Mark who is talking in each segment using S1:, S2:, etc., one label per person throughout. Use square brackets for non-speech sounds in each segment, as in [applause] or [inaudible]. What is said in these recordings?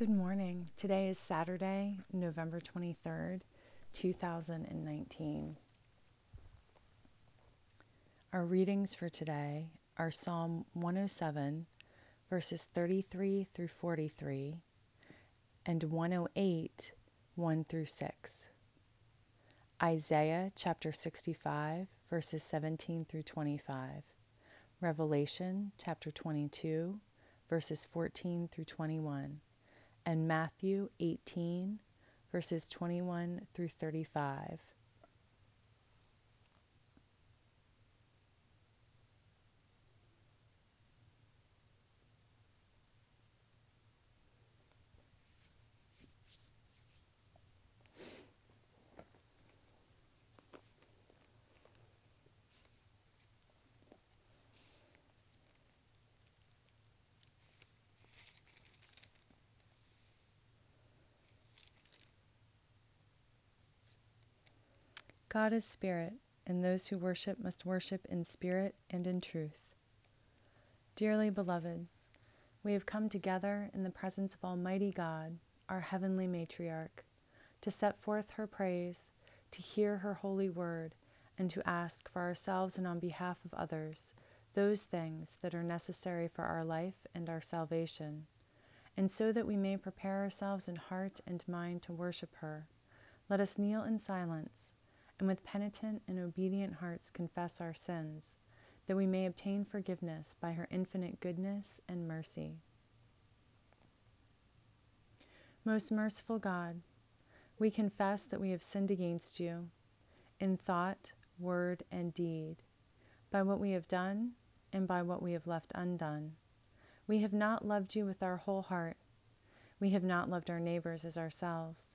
S1: Good morning. Today is Saturday, November 23rd, 2019. Our readings for today are Psalm 107, verses 33 through 43, and 108, 1 through 6. Isaiah chapter 65, verses 17 through 25. Revelation chapter 22, verses 14 through 21 and Matthew 18, verses 21 through 35. God is spirit, and those who worship must worship in spirit and in truth. Dearly beloved, we have come together in the presence of Almighty God, our heavenly matriarch, to set forth her praise, to hear her holy word, and to ask for ourselves and on behalf of others those things that are necessary for our life and our salvation. And so that we may prepare ourselves in heart and mind to worship her, let us kneel in silence and with penitent and obedient hearts confess our sins, that we may obtain forgiveness by her infinite goodness and mercy. Most merciful God, we confess that we have sinned against you in thought, word, and deed, by what we have done and by what we have left undone. We have not loved you with our whole heart. We have not loved our neighbors as ourselves.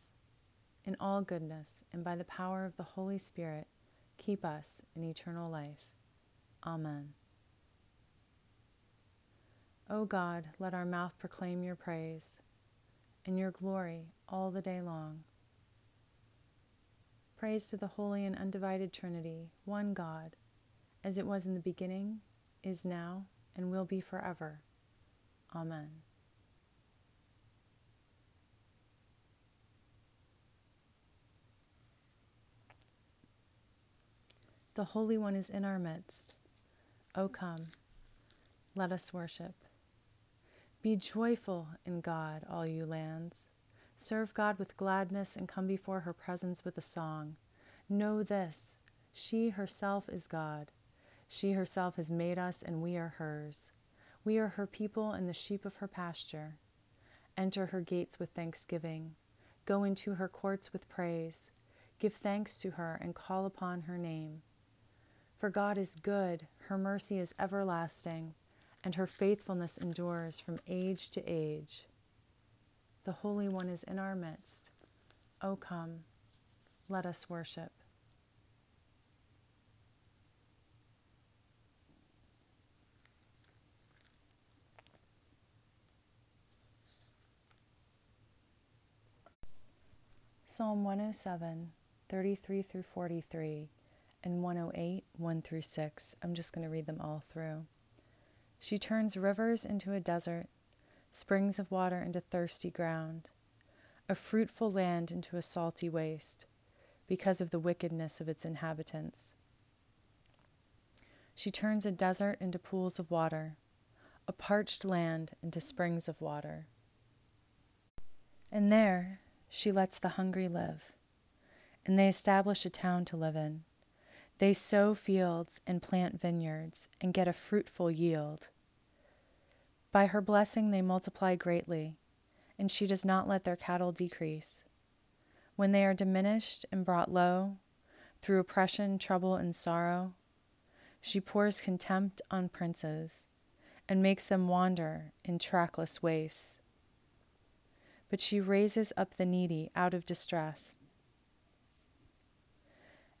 S1: in all goodness, and by the power of the Holy Spirit, keep us in eternal life. Amen. O God, let our mouth proclaim your praise and your glory all the day long. Praise to the holy and undivided Trinity, one God, as it was in the beginning, is now, and will be forever. Amen. The Holy One is in our midst. O come, let us worship. Be joyful in God, all you lands. Serve God with gladness and come before her presence with a song. Know this she herself is God. She herself has made us, and we are hers. We are her people and the sheep of her pasture. Enter her gates with thanksgiving. Go into her courts with praise. Give thanks to her and call upon her name. For God is good, her mercy is everlasting, and her faithfulness endures from age to age. The Holy One is in our midst. O come, let us worship. Psalm 107, 33 through 43 and 108, 1 through 6. I'm just going to read them all through. She turns rivers into a desert, springs of water into thirsty ground, a fruitful land into a salty waste, because of the wickedness of its inhabitants. She turns a desert into pools of water, a parched land into springs of water. And there she lets the hungry live, and they establish a town to live in. They sow fields and plant vineyards and get a fruitful yield. By her blessing they multiply greatly, and she does not let their cattle decrease. When they are diminished and brought low, through oppression, trouble, and sorrow, she pours contempt on princes and makes them wander in trackless wastes. but she raises up the needy out of distress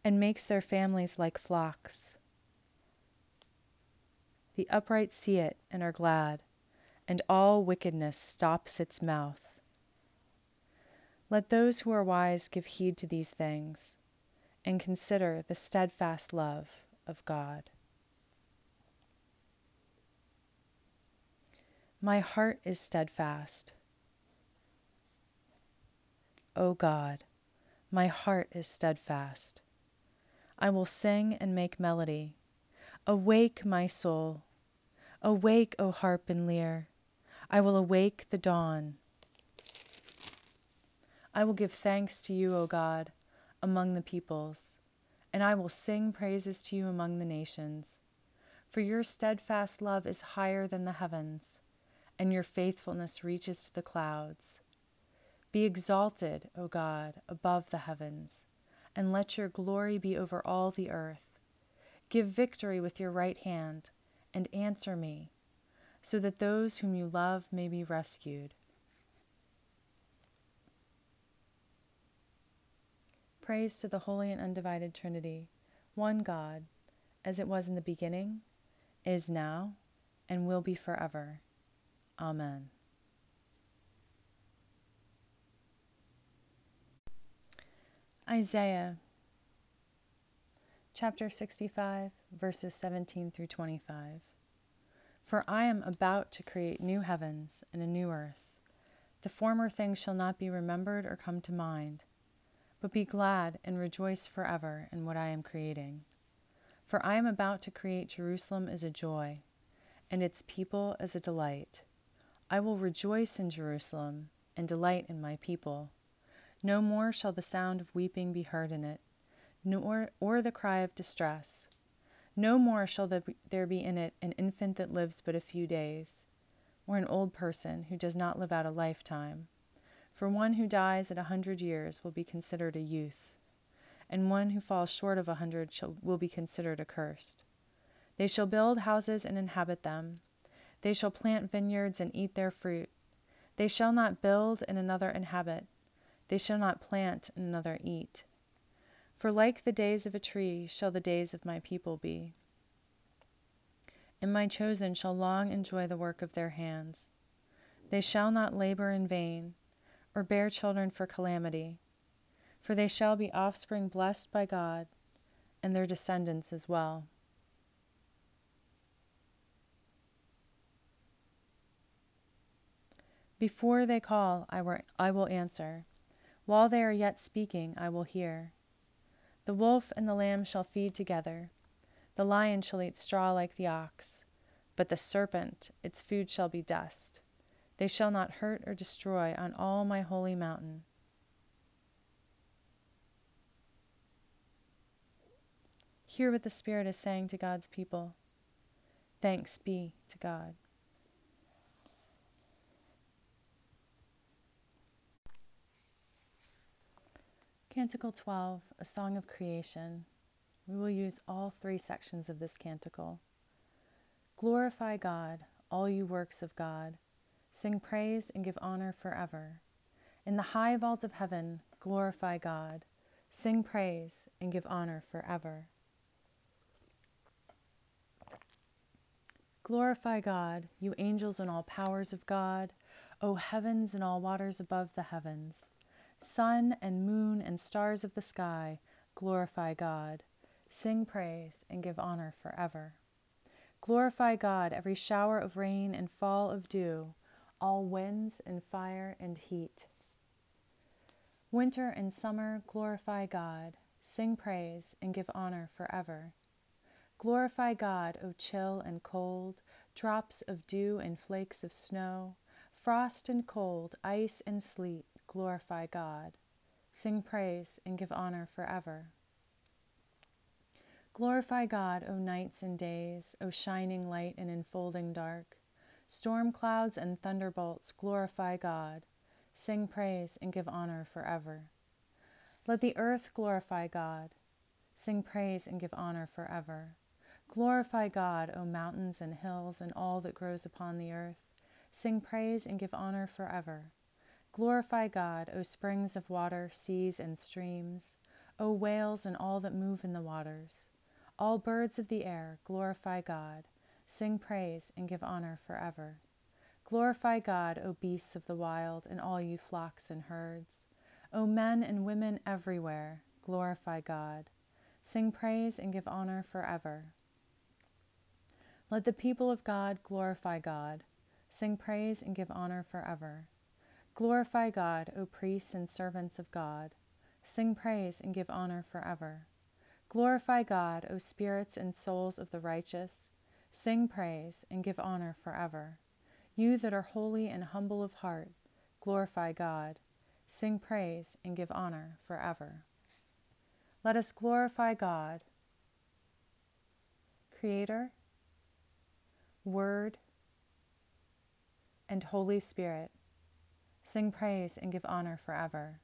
S1: and makes their families like flocks. The upright see it and are glad, and all wickedness stops its mouth. Let those who are wise give heed to these things, and consider the steadfast love of God. My heart is steadfast. O God, my heart is steadfast. I will sing and make melody. Awake, my soul. Awake, O harp and lyre. I will awake the dawn. I will give thanks to you, O God, among the peoples, and I will sing praises to you among the nations. For your steadfast love is higher than the heavens, and your faithfulness reaches to the clouds. Be exalted, O God, above the heavens, and let your glory be over all the earth. Give victory with your right hand, and answer me, so that those whom you love may be rescued. Praise to the Holy and Undivided Trinity, one God, as it was in the beginning, is now, and will be forever. Amen. Isaiah chapter 65, verses 17 through 25. For I am about to create new heavens and a new earth. The former things shall not be remembered or come to mind, but be glad and rejoice forever in what I am creating. For I am about to create Jerusalem as a joy, and its people as a delight. I will rejoice in Jerusalem and delight in my people. No more shall the sound of weeping be heard in it, nor or the cry of distress. No more shall there be in it an infant that lives but a few days, or an old person who does not live out a lifetime. For one who dies at a hundred years will be considered a youth, and one who falls short of a hundred will be considered accursed. They shall build houses and inhabit them. They shall plant vineyards and eat their fruit. They shall not build and another inhabit. They shall not plant and another eat. For like the days of a tree shall the days of my people be. And my chosen shall long enjoy the work of their hands. They shall not labor in vain, or bear children for calamity. For they shall be offspring blessed by God, and their descendants as well. Before they call, I will answer. While they are yet speaking, I will hear. The wolf and the lamb shall feed together. The lion shall eat straw like the ox. But the serpent, its food shall be dust. They shall not hurt or destroy on all my holy mountain. Hear what the Spirit is saying to God's people. Thanks be to God. Canticle 12, a song of creation. We will use all three sections of this canticle. Glorify God, all you works of God. Sing praise and give honor forever. In the high vault of heaven, glorify God. Sing praise and give honor forever. Glorify God, you angels and all powers of God, O heavens and all waters above the heavens. Sun and moon and stars of the sky, glorify God. Sing praise and give honor forever. Glorify God, every shower of rain and fall of dew, all winds and fire and heat. Winter and summer, glorify God. Sing praise and give honor forever. Glorify God, O chill and cold, drops of dew and flakes of snow, frost and cold, ice and sleet, glorify God. Sing praise and give honor forever. Glorify God, O nights and days, O shining light and enfolding dark. Storm clouds and thunderbolts, glorify God. Sing praise and give honor forever. Let the earth glorify God. Sing praise and give honor forever. Glorify God, O mountains and hills, and all that grows upon the earth. Sing praise and give honor forever. Glorify God, O springs of water, seas, and streams, O whales and all that move in the waters. All birds of the air, glorify God, sing praise and give honor forever. Glorify God, O beasts of the wild, and all you flocks and herds. O men and women everywhere, glorify God, sing praise and give honor forever. Let the people of God glorify God, sing praise and give honor forever. Glorify God, O priests and servants of God. Sing praise and give honor forever. Glorify God, O spirits and souls of the righteous. Sing praise and give honor forever. You that are holy and humble of heart, glorify God. Sing praise and give honor forever. Let us glorify God, Creator, Word, and Holy Spirit Sing praise and give honor forever.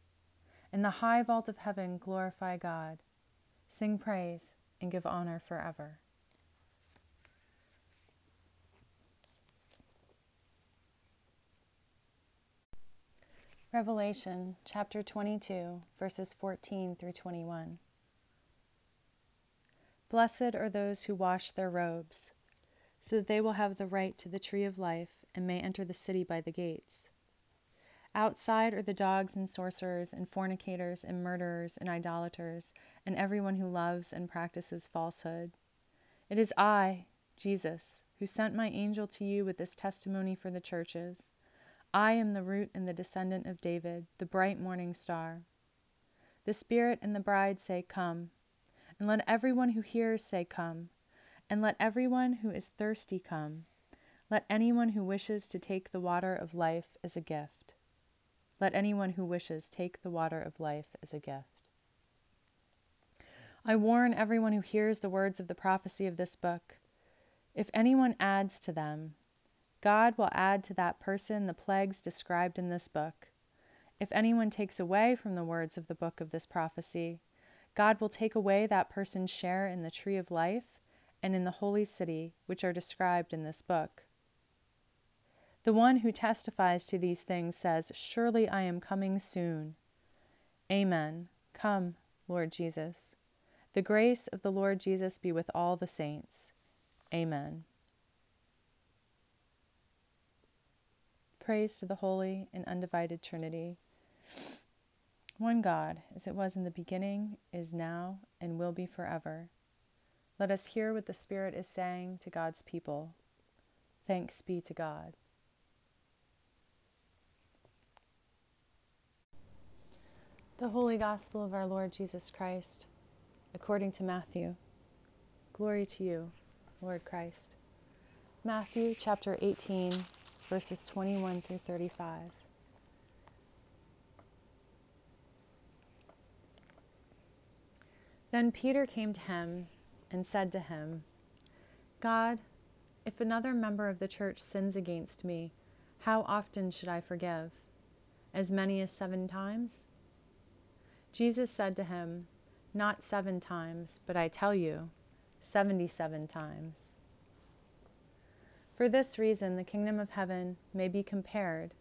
S1: In the high vault of heaven, glorify God. Sing praise and give honor forever. Revelation chapter 22, verses 14 through 21. Blessed are those who wash their robes, so that they will have the right to the tree of life and may enter the city by the gates. Outside are the dogs and sorcerers and fornicators and murderers and idolaters and everyone who loves and practices falsehood. It is I, Jesus, who sent my angel to you with this testimony for the churches. I am the root and the descendant of David, the bright morning star. The Spirit and the bride say, Come. And let everyone who hears say, Come. And let everyone who is thirsty come. Let anyone who wishes to take the water of life as a gift. Let anyone who wishes take the water of life as a gift. I warn everyone who hears the words of the prophecy of this book. If anyone adds to them, God will add to that person the plagues described in this book. If anyone takes away from the words of the book of this prophecy, God will take away that person's share in the tree of life and in the holy city, which are described in this book. The one who testifies to these things says, Surely I am coming soon. Amen. Come, Lord Jesus. The grace of the Lord Jesus be with all the saints. Amen. Praise to the Holy and Undivided Trinity. One God, as it was in the beginning, is now, and will be forever. Let us hear what the Spirit is saying to God's people. Thanks be to God. The Holy Gospel of our Lord Jesus Christ, according to Matthew. Glory to you, Lord Christ. Matthew chapter 18, verses 21 through 35. Then Peter came to him and said to him, God, if another member of the church sins against me, how often should I forgive? As many as seven times? Jesus said to him, Not seven times, but I tell you, seventy seven times. For this reason, the kingdom of heaven may be compared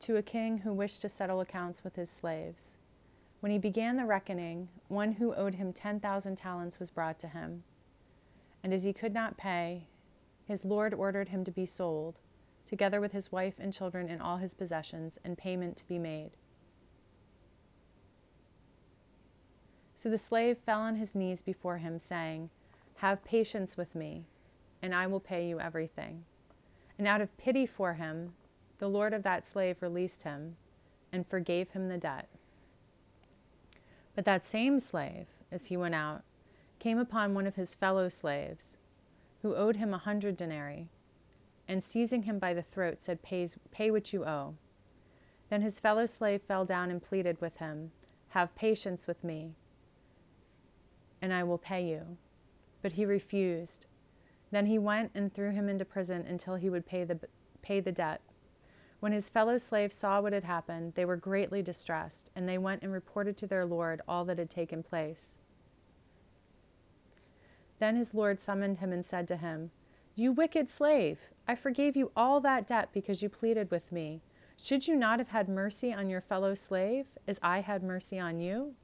S1: to a king who wished to settle accounts with his slaves. When he began the reckoning, one who owed him 10,000 talents was brought to him. And as he could not pay, his Lord ordered him to be sold, together with his wife and children and all his possessions, and payment to be made. So the slave fell on his knees before him, saying, Have patience with me, and I will pay you everything. And out of pity for him, the Lord of that slave released him and forgave him the debt. But that same slave, as he went out, came upon one of his fellow slaves, who owed him a hundred denarii, and seizing him by the throat, said, Pay what you owe. Then his fellow slave fell down and pleaded with him, Have patience with me and I will pay you. But he refused. Then he went and threw him into prison until he would pay the, pay the debt. When his fellow slaves saw what had happened, they were greatly distressed, and they went and reported to their Lord all that had taken place. Then his Lord summoned him and said to him, You wicked slave, I forgave you all that debt because you pleaded with me. Should you not have had mercy on your fellow slave, as I had mercy on you?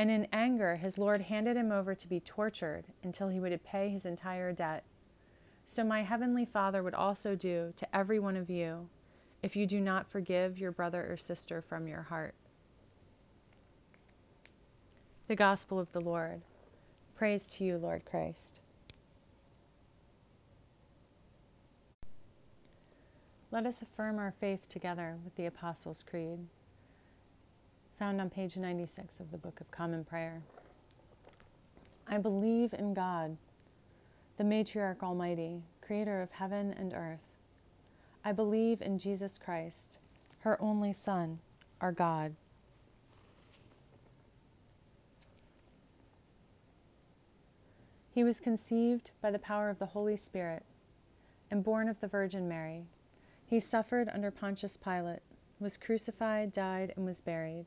S1: And in anger, his Lord handed him over to be tortured until he would pay his entire debt. So my heavenly Father would also do to every one of you if you do not forgive your brother or sister from your heart. The Gospel of the Lord. Praise to you, Lord Christ. Let us affirm our faith together with the Apostles' Creed, found on page 96 of the Book of Common Prayer. I believe in God, the Matriarch Almighty, creator of heaven and earth. I believe in Jesus Christ, her only Son, our God. He was conceived by the power of the Holy Spirit and born of the Virgin Mary he suffered under Pontius Pilate, was crucified, died, and was buried.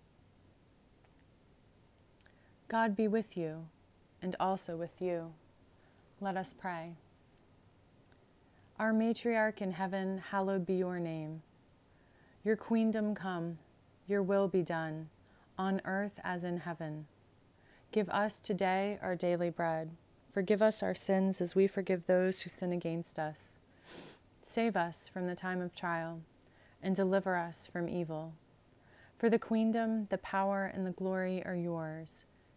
S1: God be with you, and also with you. Let us pray. Our matriarch in heaven, hallowed be your name. Your queendom come, your will be done, on earth as in heaven. Give us today our daily bread. Forgive us our sins as we forgive those who sin against us. Save us from the time of trial and deliver us from evil. For the queendom, the power, and the glory are yours,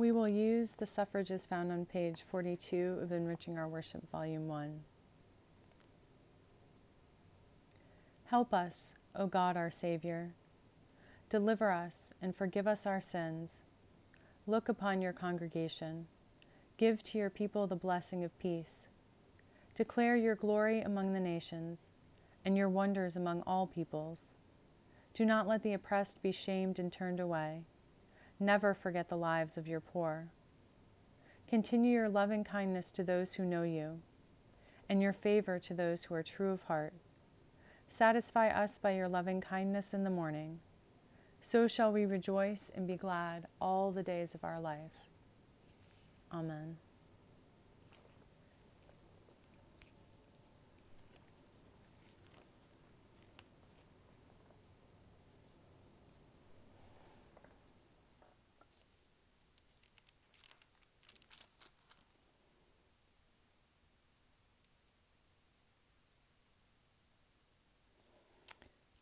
S1: We will use the suffrages found on page 42 of Enriching Our Worship, Volume 1. Help us, O God our Savior. Deliver us and forgive us our sins. Look upon your congregation. Give to your people the blessing of peace. Declare your glory among the nations and your wonders among all peoples. Do not let the oppressed be shamed and turned away Never forget the lives of your poor. Continue your loving kindness to those who know you, and your favor to those who are true of heart. Satisfy us by your loving kindness in the morning. So shall we rejoice and be glad all the days of our life. Amen.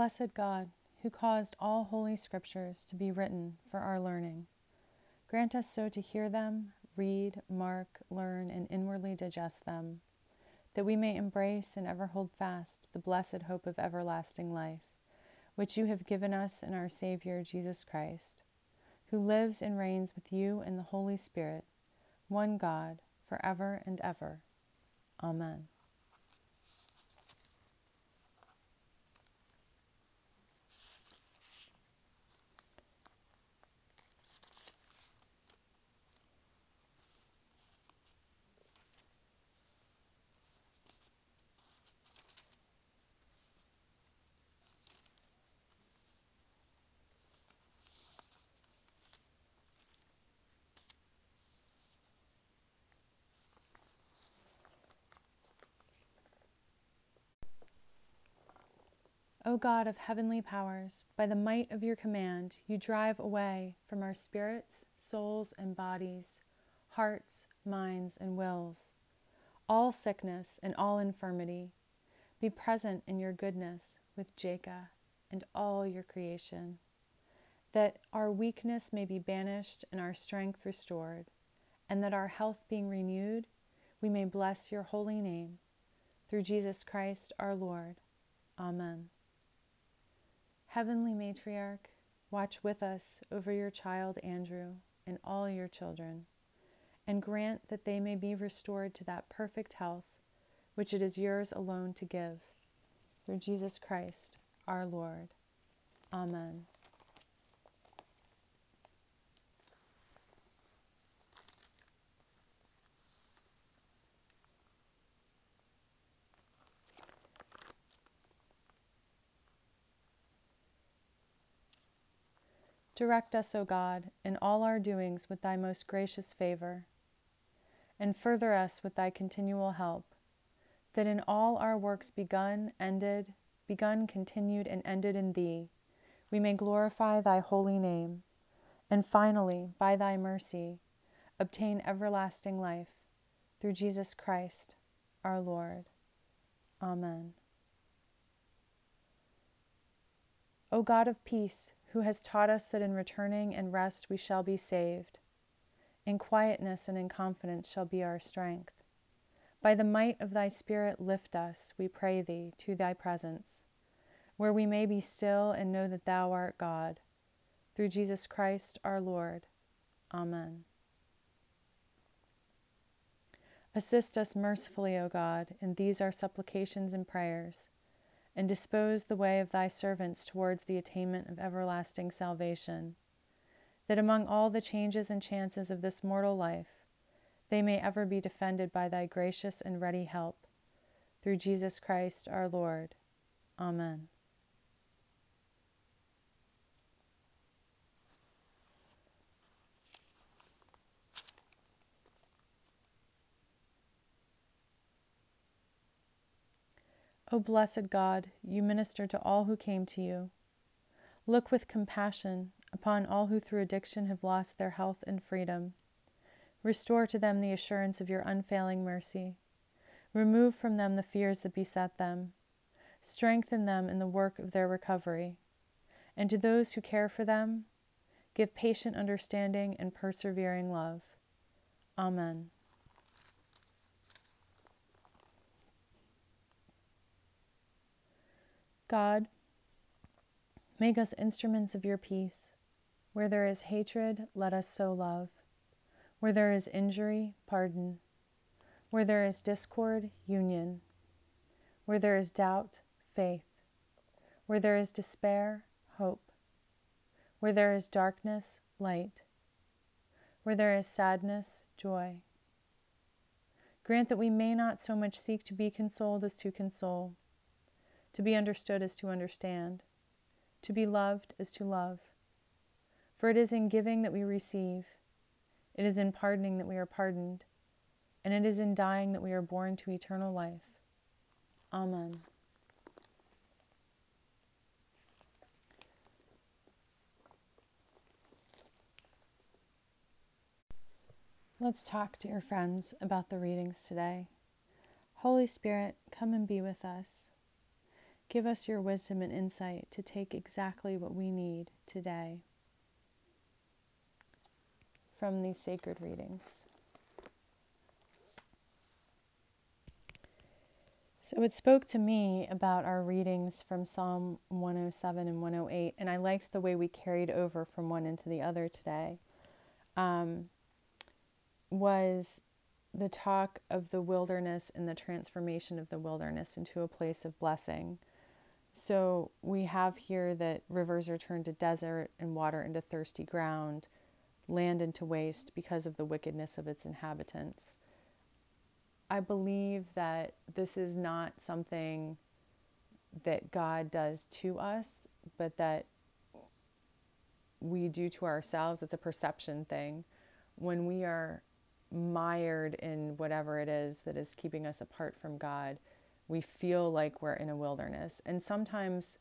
S1: Blessed God, who caused all holy scriptures to be written for our learning, grant us so to hear them, read, mark, learn, and inwardly digest them, that we may embrace and ever hold fast the blessed hope of everlasting life, which you have given us in our Savior Jesus Christ, who lives and reigns with you in the Holy Spirit, one God, for ever and ever. Amen. O God of heavenly powers, by the might of your command, you drive away from our spirits, souls, and bodies, hearts, minds, and wills, all sickness and all infirmity. Be present in your goodness with Jacob and all your creation, that our weakness may be banished and our strength restored, and that our health being renewed, we may bless your holy name. Through Jesus Christ our Lord. Amen. Heavenly Matriarch, watch with us over your child Andrew and all your children, and grant that they may be restored to that perfect health which it is yours alone to give. Through Jesus Christ our Lord. Amen. Direct us, O God, in all our doings with thy most gracious favor, and further us with thy continual help, that in all our works begun, ended, begun, continued, and ended in thee, we may glorify thy holy name, and finally, by thy mercy, obtain everlasting life, through Jesus Christ our Lord. Amen. O God of peace, who has taught us that in returning and rest we shall be saved. In quietness and in confidence shall be our strength. By the might of thy Spirit, lift us, we pray thee, to thy presence, where we may be still and know that thou art God. Through Jesus Christ our Lord. Amen. Assist us mercifully, O God, in these our supplications and prayers and dispose the way of thy servants towards the attainment of everlasting salvation, that among all the changes and chances of this mortal life, they may ever be defended by thy gracious and ready help. Through Jesus Christ our Lord. Amen. O blessed God, you minister to all who came to you. Look with compassion upon all who through addiction have lost their health and freedom. Restore to them the assurance of your unfailing mercy. Remove from them the fears that beset them. Strengthen them in the work of their recovery. And to those who care for them, give patient understanding and persevering love. Amen. God, make us instruments of your peace. Where there is hatred, let us sow love. Where there is injury, pardon. Where there is discord, union. Where there is doubt, faith. Where there is despair, hope. Where there is darkness, light. Where there is sadness, joy. Grant that we may not so much seek to be consoled as to console to be understood is to understand, to be loved is to love. For it is in giving that we receive, it is in pardoning that we are pardoned, and it is in dying that we are born to eternal life. Amen. Let's talk, dear friends, about the readings today. Holy Spirit, come and be with us. Give us your wisdom and insight to take exactly what we need today from these sacred readings. So it spoke to me about our readings from Psalm 107 and 108, and I liked the way we carried over from one into the other today. Um, was the talk of the wilderness and the transformation of the wilderness into a place of blessing. So we have here that rivers are turned to desert and water into thirsty ground, land into waste because of the wickedness of its inhabitants. I believe that this is not something that God does to us, but that we do to ourselves. It's a perception thing. When we are mired in whatever it is that is keeping us apart from God, we feel like we're in a wilderness. And sometimes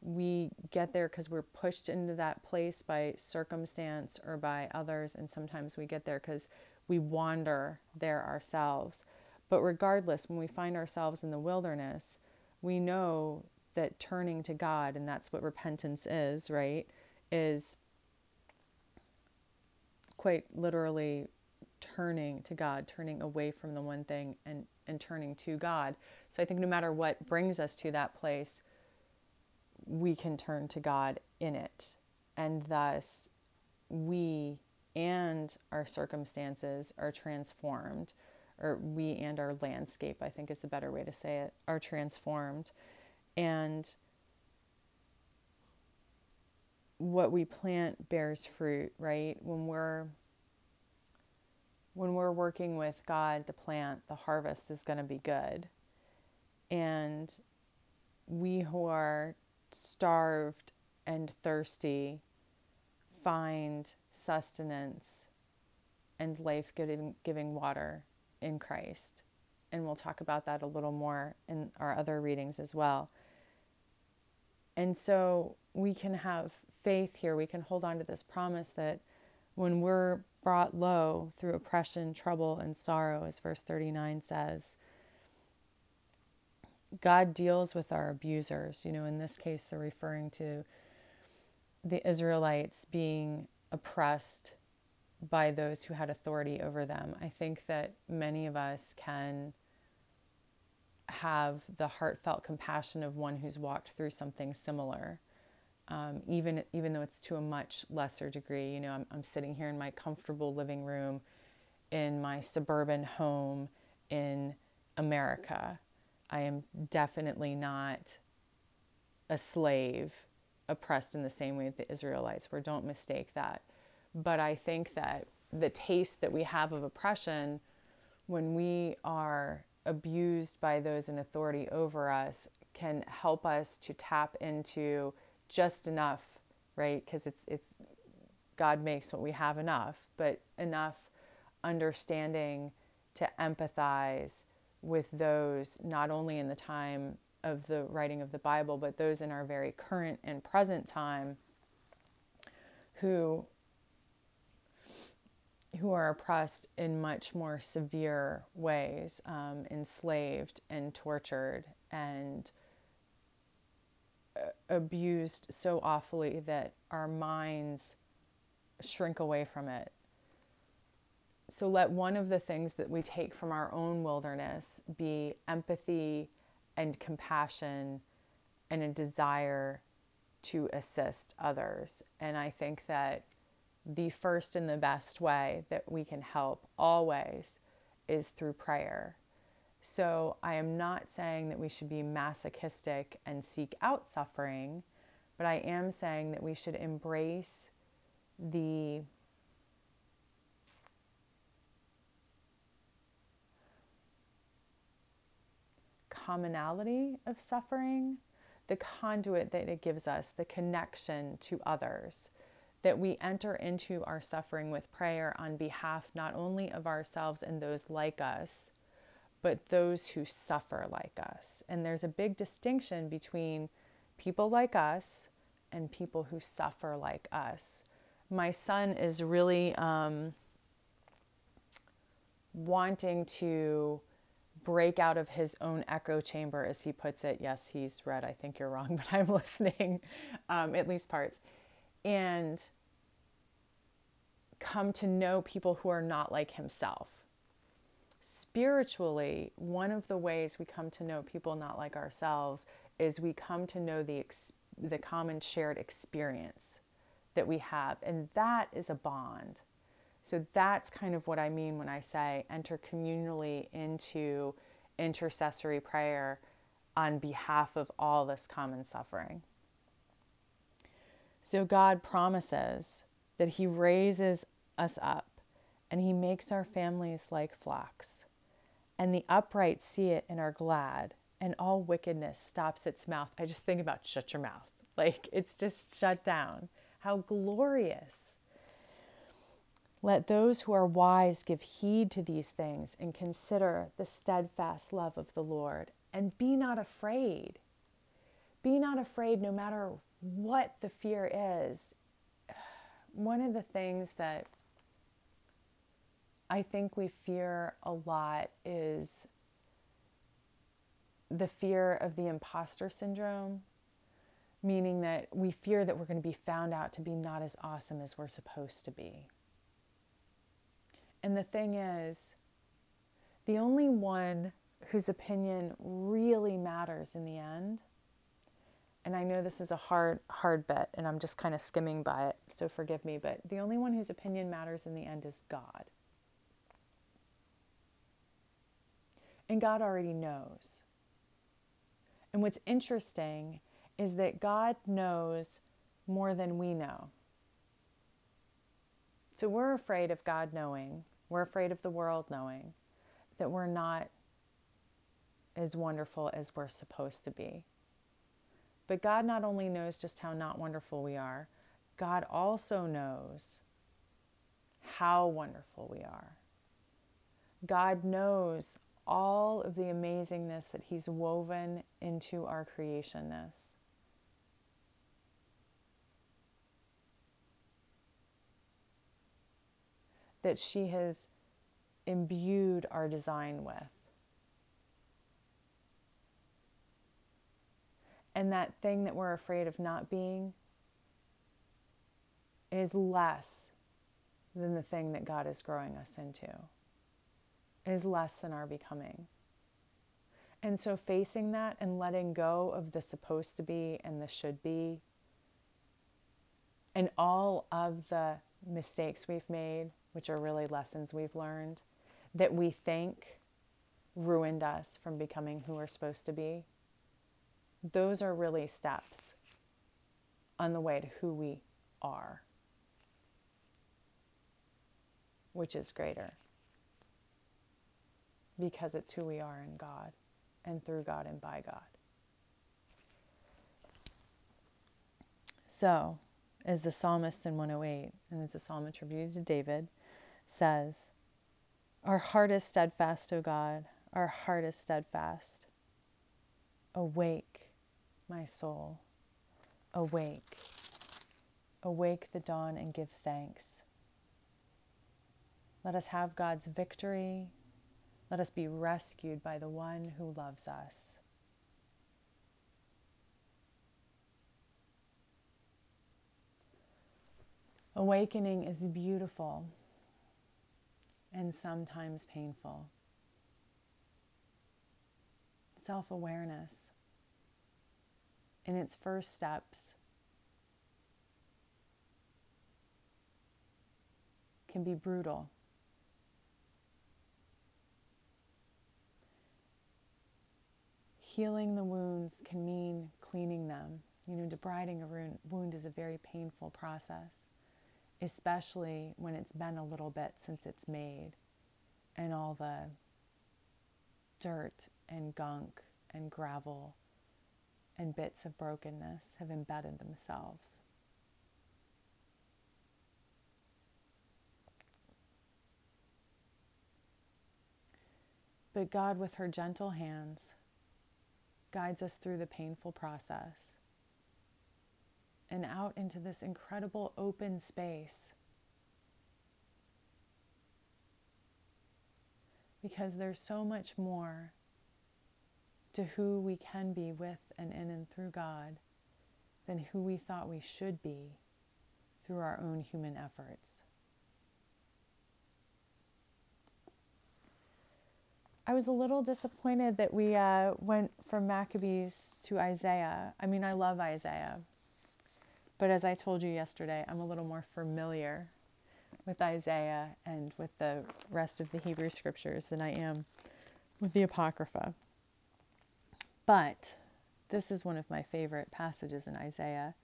S1: we get there because we're pushed into that place by circumstance or by others, and sometimes we get there because we wander there ourselves. But regardless, when we find ourselves in the wilderness, we know that turning to God, and that's what repentance is, right? Is quite literally turning to God, turning away from the one thing and, and turning to God. So I think no matter what brings us to that place, we can turn to God in it. And thus, we and our circumstances are transformed, or we and our landscape, I think is the better way to say it, are transformed. And what we plant bears fruit, right? When we're when we're working with God to plant, the harvest is going to be good. And we who are starved and thirsty find sustenance and life giving water in Christ. And we'll talk about that a little more in our other readings as well. And so we can have faith here. We can hold on to this promise that when we're brought low through oppression, trouble, and sorrow, as verse 39 says, God deals with our abusers. You know, in this case, they're referring to the Israelites being oppressed by those who had authority over them. I think that many of us can have the heartfelt compassion of one who's walked through something similar, um, even even though it's to a much lesser degree. You know, I'm, I'm sitting here in my comfortable living room in my suburban home in America. I am definitely not a slave oppressed in the same way that the Israelites were. Don't mistake that. But I think that the taste that we have of oppression when we are abused by those in authority over us can help us to tap into just enough, right? Because it's it's God makes what we have enough, but enough understanding to empathize with those not only in the time of the writing of the Bible, but those in our very current and present time who who are oppressed in much more severe ways, um, enslaved and tortured and abused so awfully that our minds shrink away from it. So let one of the things that we take from our own wilderness be empathy and compassion and a desire to assist others. And I think that the first and the best way that we can help always is through prayer. So I am not saying that we should be masochistic and seek out suffering, but I am saying that we should embrace the commonality of suffering, the conduit that it gives us, the connection to others that we enter into our suffering with prayer on behalf not only of ourselves and those like us, but those who suffer like us. And there's a big distinction between people like us and people who suffer like us. My son is really um, wanting to break out of his own echo chamber, as he puts it. Yes, he's read, I think you're wrong, [laughs] but I'm listening, um, at least parts. And come to know people who are not like himself. Spiritually, one of the ways we come to know people not like ourselves is we come to know the the common shared experience that we have, and that is a bond. So that's kind of what I mean when I say enter communally into intercessory prayer on behalf of all this common suffering. So God promises that He raises us up and He makes our families like flocks. And the upright see it and are glad, and all wickedness stops its mouth. I just think about shut your mouth. [laughs] Like it's just shut down. How glorious. Let those who are wise give heed to these things and consider the steadfast love of the Lord, and be not afraid be not afraid no matter what the fear is. [sighs] One of the things that I think we fear a lot is the fear of the imposter syndrome, meaning that we fear that we're going to be found out to be not as awesome as we're supposed to be. And the thing is, the only one whose opinion really matters in the end, and I know this is a hard, hard bet, and I'm just kind of skimming by it, so forgive me, but the only one whose opinion matters in the end is God. And God already knows. And what's interesting is that God knows more than we know. So we're afraid of God knowing, we're afraid of the world knowing that we're not as wonderful as we're supposed to be. But God not only knows just how not wonderful we are, God also knows how wonderful we are. God knows all of the amazingness that He's woven into our creationness. That she has imbued our design with. And that thing that we're afraid of not being is less than the thing that God is growing us into is less than our becoming. And so facing that and letting go of the supposed to be and the should be and all of the mistakes we've made, which are really lessons we've learned, that we think ruined us from becoming who we're supposed to be, those are really steps on the way to who we are, which is greater because it's who we are in God and through God and by God. So, as the psalmist in 108, and it's a psalm attributed to David, says, Our heart is steadfast, O God, our heart is steadfast. Awake, my soul, awake. Awake the dawn and give thanks. Let us have God's victory let us be rescued by the one who loves us. Awakening is beautiful and sometimes painful. Self awareness in its first steps can be brutal. Healing the wounds can mean cleaning them. You know, debriding a wound is a very painful process, especially when it's been a little bit since it's made and all the dirt and gunk and gravel and bits of brokenness have embedded themselves. But God, with her gentle hands, guides us through the painful process and out into this incredible open space. Because there's so much more to who we can be with and in and through God than who we thought we should be through our own human efforts. I was a little disappointed that we uh, went from Maccabees to Isaiah. I mean, I love Isaiah. But as I told you yesterday, I'm a little more familiar with Isaiah and with the rest of the Hebrew scriptures than I am with the Apocrypha. But this is one of my favorite passages in Isaiah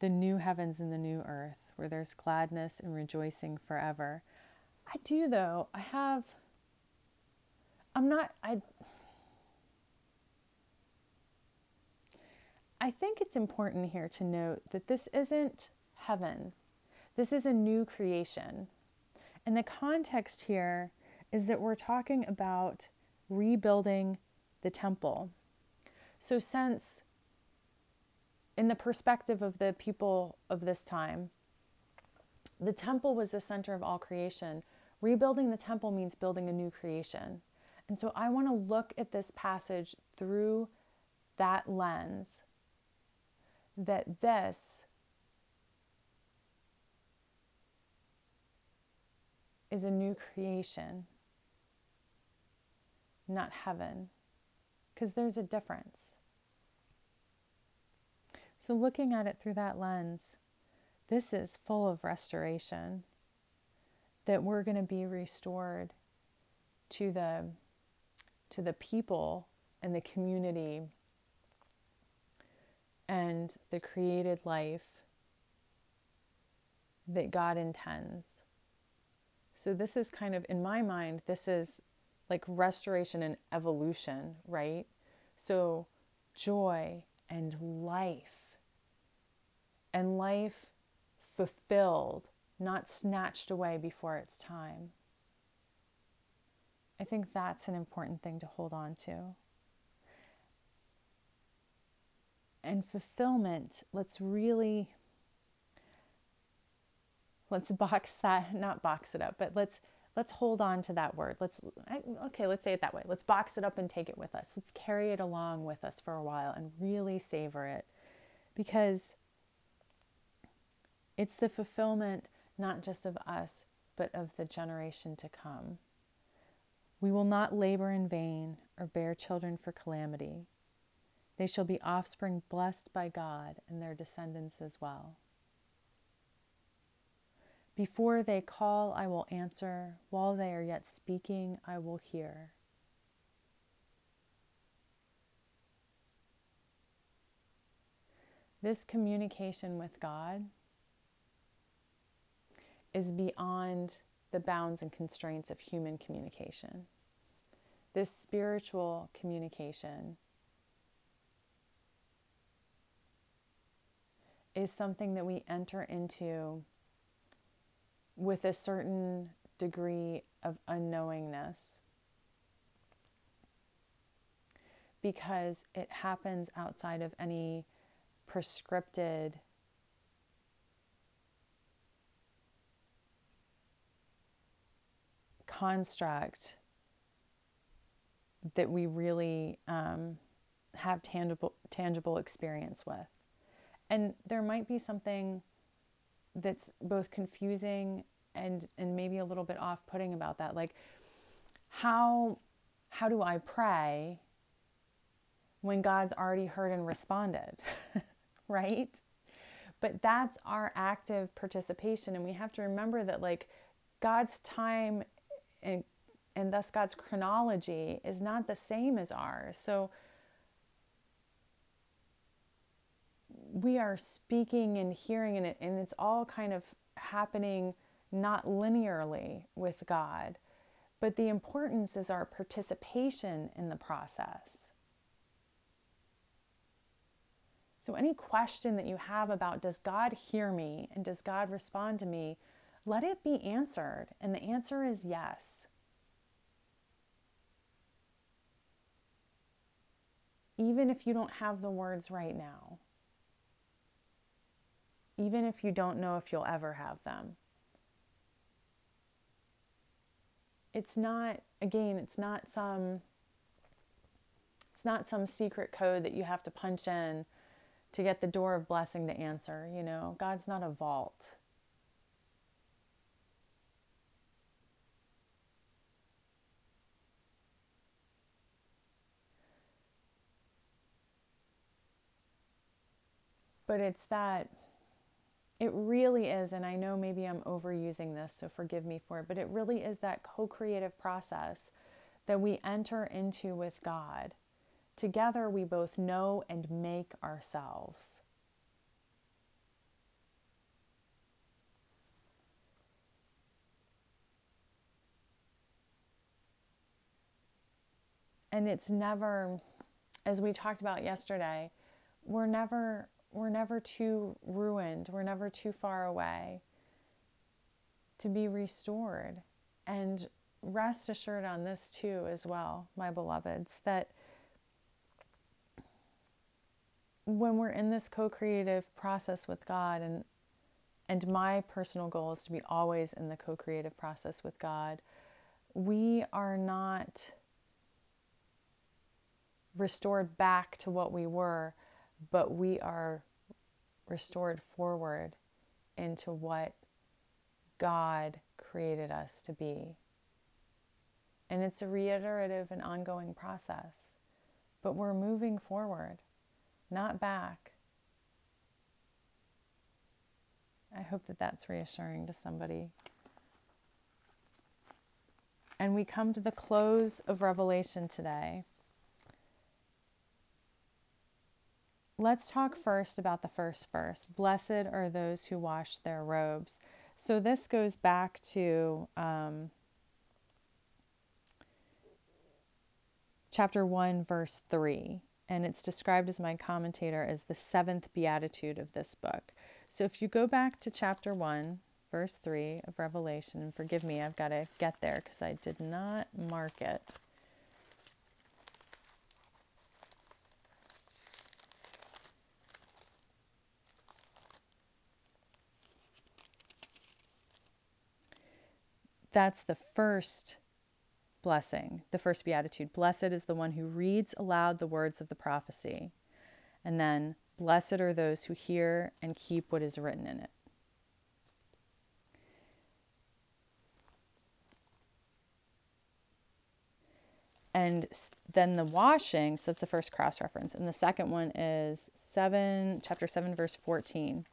S1: the new heavens and the new earth, where there's gladness and rejoicing forever. I do, though, I have I'm not I I think it's important here to note that this isn't heaven. This is a new creation. And the context here is that we're talking about rebuilding the temple. So, since in the perspective of the people of this time, the temple was the center of all creation. Rebuilding the temple means building a new creation. And so I want to look at this passage through that lens that this is a new creation, not heaven, because there's a difference. So, looking at it through that lens, this is full of restoration, that we're going to be restored to the to the people and the community and the created life that God intends. So, this is kind of, in my mind, this is like restoration and evolution, right? So, joy and life, and life fulfilled, not snatched away before its time. I think that's an important thing to hold on to. And fulfillment, let's really let's box that not box it up, but let's let's hold on to that word. Let's okay, let's say it that way. Let's box it up and take it with us. Let's carry it along with us for a while and really savor it. Because it's the fulfillment not just of us, but of the generation to come. We will not labor in vain or bear children for calamity. They shall be offspring blessed by God and their descendants as well. Before they call, I will answer. While they are yet speaking, I will hear. This communication with God is beyond the bounds and constraints of human communication. This spiritual communication is something that we enter into with a certain degree of unknowingness because it happens outside of any prescripted construct that we really um, have tangible tangible experience with. And there might be something that's both confusing and and maybe a little bit off-putting about that. Like how how do I pray when God's already heard and responded? [laughs] right? But that's our active participation and we have to remember that like God's time and and thus God's chronology is not the same as ours. So we are speaking and hearing and, it, and it's all kind of happening not linearly with God. But the importance is our participation in the process. So, any question that you have about does God hear me and does God respond to me, let it be answered. And the answer is yes. Even if you don't have the words right now even if you don't know if you'll ever have them. It's not, again, it's not some it's not some secret code that you have to punch in to get the door of blessing to answer, you know. God's not a vault. But it's that it really is, and I know maybe I'm overusing this, so forgive me for it, but it really is that co creative process that we enter into with God. Together, we both know and make ourselves. And it's never, as we talked about yesterday, we're never we're never too ruined, we're never too far away to be restored. And rest assured on this too, as well, my beloveds, that when we're in this co-creative process with God and and my personal goal is to be always in the co-creative process with God, we are not restored back to what we were, but we are restored forward into what God created us to be. And it's a reiterative and ongoing process, but we're moving forward, not back. I hope that that's reassuring to somebody. And we come to the close of Revelation today. Let's talk first about the first verse. Blessed are those who wash their robes. So this goes back to um, chapter 1, verse 3. And it's described as my commentator as the seventh beatitude of this book. So if you go back to chapter 1, verse 3 of Revelation, and forgive me, I've got to get there because I did not mark it. That's the first blessing, the first beatitude. Blessed is the one who reads aloud the words of the prophecy. And then, blessed are those who hear and keep what is written in it. And then the washing, so that's the first cross reference. And the second one is 7, chapter 7, verse 14.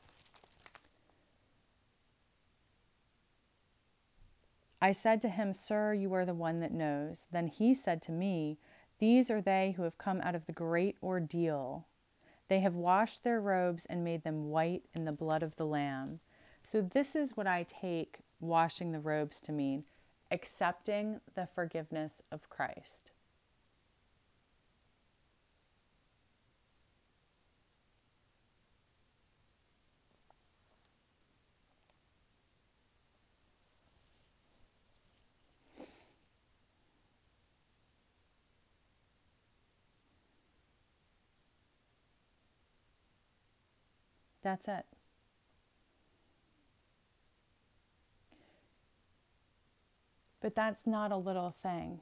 S1: I said to him, Sir, you are the one that knows. Then he said to me, These are they who have come out of the great ordeal. They have washed their robes and made them white in the blood of the Lamb. So, this is what I take washing the robes to mean accepting the forgiveness of Christ. That's it. But that's not a little thing.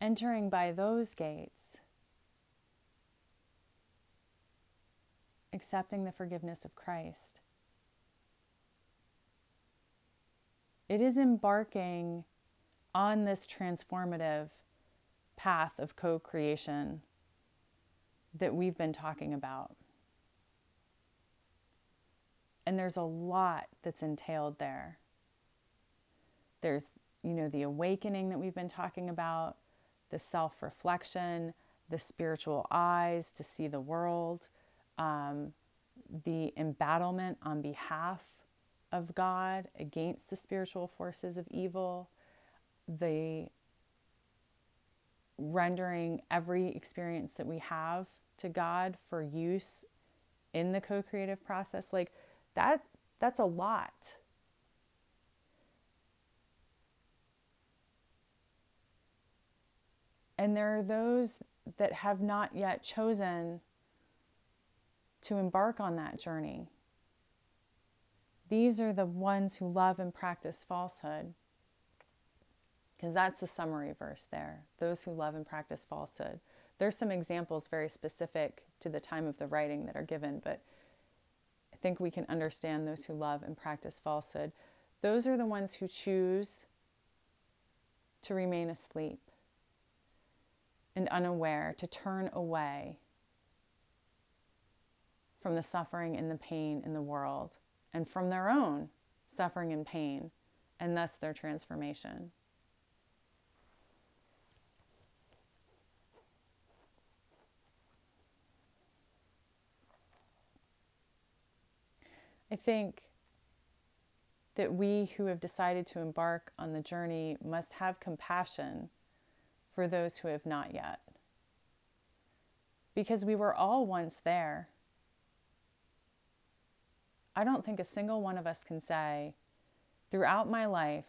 S1: Entering by those gates, accepting the forgiveness of Christ, it is embarking on this transformative path of co creation that we've been talking about. And there's a lot that's entailed there. There's, you know, the awakening that we've been talking about, the self reflection, the spiritual eyes to see the world, um, the embattlement on behalf of God against the spiritual forces of evil, the rendering every experience that we have to God for use in the co creative process. Like, that that's a lot. And there are those that have not yet chosen to embark on that journey. These are the ones who love and practice falsehood. Because that's the summary verse there. Those who love and practice falsehood. There's some examples very specific to the time of the writing that are given, but think we can understand those who love and practice falsehood. Those are the ones who choose to remain asleep and unaware, to turn away from the suffering and the pain in the world and from their own suffering and pain, and thus their transformation. I think that we who have decided to embark on the journey must have compassion for those who have not yet. Because we were all once there. I don't think a single one of us can say, throughout my life,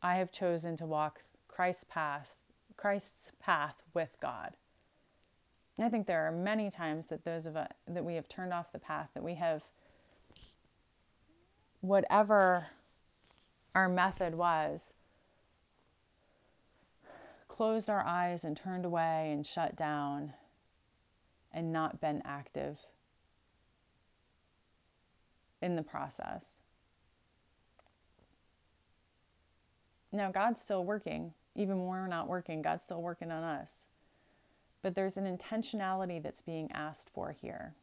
S1: I have chosen to walk Christ's path, Christ's path with God. I think there are many times that those of us that we have turned off the path, that we have whatever our method was, closed our eyes and turned away and shut down and not been active in the process. Now, God's still working. Even when we're not working, God's still working on us. But there's an intentionality that's being asked for here.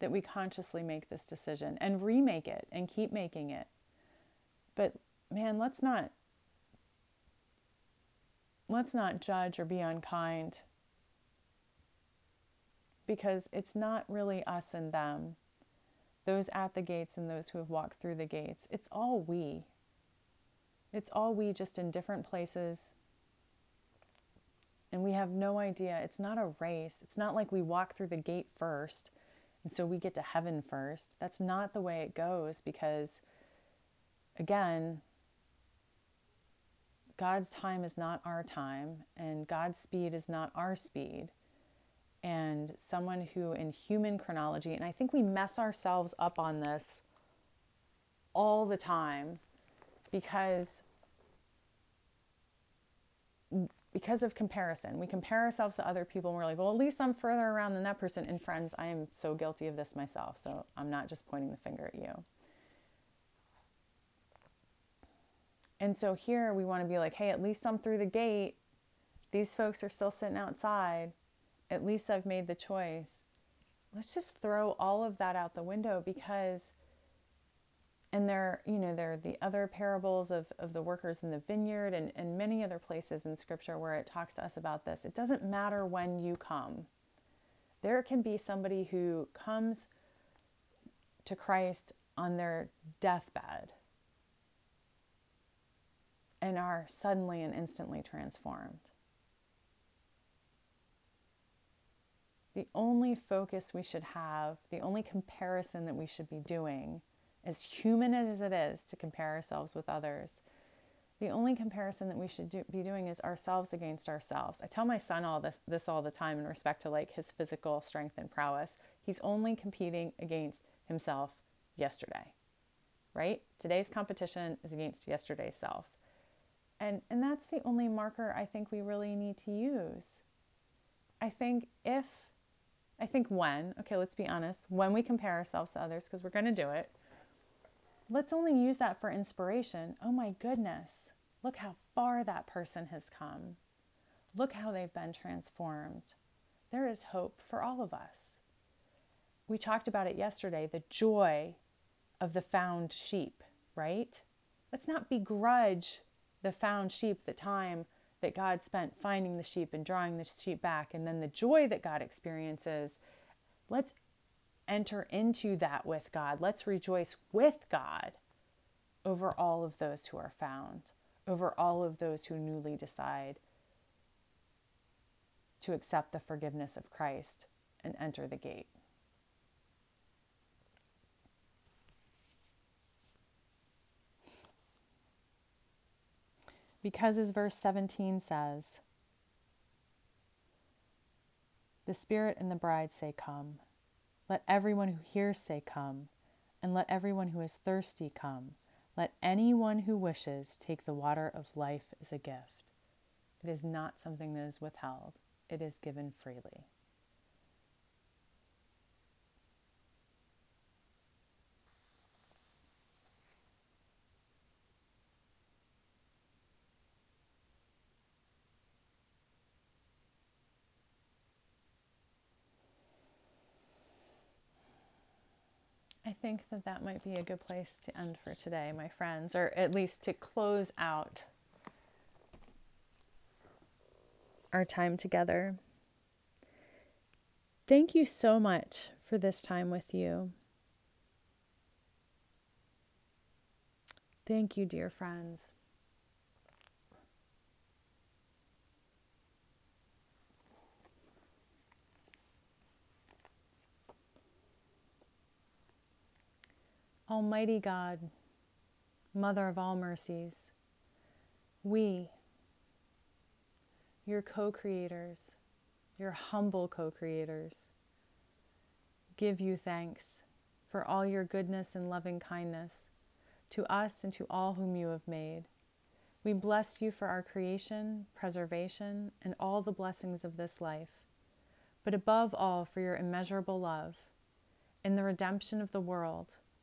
S1: That we consciously make this decision and remake it and keep making it. But man, let's not let's not judge or be unkind because it's not really us and them, those at the gates and those who have walked through the gates. It's all we. It's all we, just in different places. And we have no idea. It's not a race. It's not like we walk through the gate first and so we get to heaven first. That's not the way it goes because, again, God's time is not our time, and God's speed is not our speed. And someone who, in human chronology, and I think we mess ourselves up on this all the time because because of comparison. We compare ourselves to other people and we're like, well, at least I'm further around than that person. And friends, I am so guilty of this myself. So I'm not just pointing the finger at you. And so here we want to be like, hey, at least I'm through the gate. These folks are still sitting outside. At least I've made the choice. Let's just throw all of that out the window because, and there, you know, there are the other parables of, of the workers in the vineyard and, and many other places in scripture where it talks to us about this. It doesn't matter when you come. There can be somebody who comes to Christ on their deathbed and are suddenly and instantly transformed. The only focus we should have, the only comparison that we should be doing, as human as it is to compare ourselves with others, the only comparison that we should do, be doing is ourselves against ourselves. I tell my son all this this all the time in respect to like his physical strength and prowess. He's only competing against himself yesterday. Right? Today's competition is against yesterday's self. And, and that's the only marker I think we really need to use. I think if, I think when, okay, let's be honest, when we compare ourselves to others, because we're going to do it, let's only use that for inspiration. Oh my goodness, look how far that person has come. Look how they've been transformed. There is hope for all of us. We talked about it yesterday the joy of the found sheep, right? Let's not begrudge the found sheep, the time that God spent finding the sheep and drawing the sheep back, and then the joy that God experiences, let's enter into that with God. Let's rejoice with God over all of those who are found, over all of those who newly decide to accept the forgiveness of Christ and enter the gate. Because, as verse 17 says, the Spirit and the bride say, Come. Let everyone who hears say, Come. And let everyone who is thirsty come. Let anyone who wishes take the water of life as a gift. It is not something that is withheld, it is given freely. Think that that might be a good place to end for today, my friends, or at least to close out our time together. Thank you so much for this time with you. Thank you, dear friends. Almighty God, Mother of all mercies, we, your co creators, your humble co creators, give you thanks for all your goodness and loving kindness to us and to all whom you have made. We bless you for our creation, preservation, and all the blessings of this life, but above all for your immeasurable love in the redemption of the world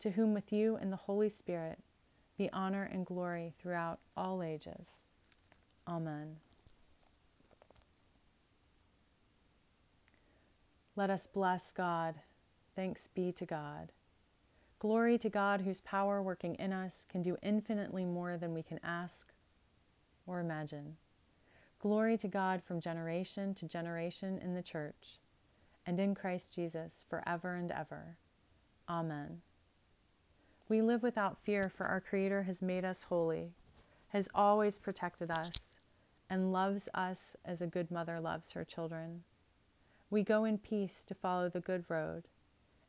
S1: to whom with you and the Holy Spirit be honor and glory throughout all ages. Amen. Let us bless God. Thanks be to God. Glory to God, whose power working in us can do infinitely more than we can ask or imagine. Glory to God from generation to generation in the Church and in Christ Jesus forever and ever. Amen. We live without fear, for our Creator has made us holy, has always protected us, and loves us as a good mother loves her children. We go in peace to follow the good road,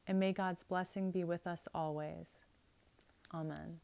S1: and may God's blessing be with us always. Amen.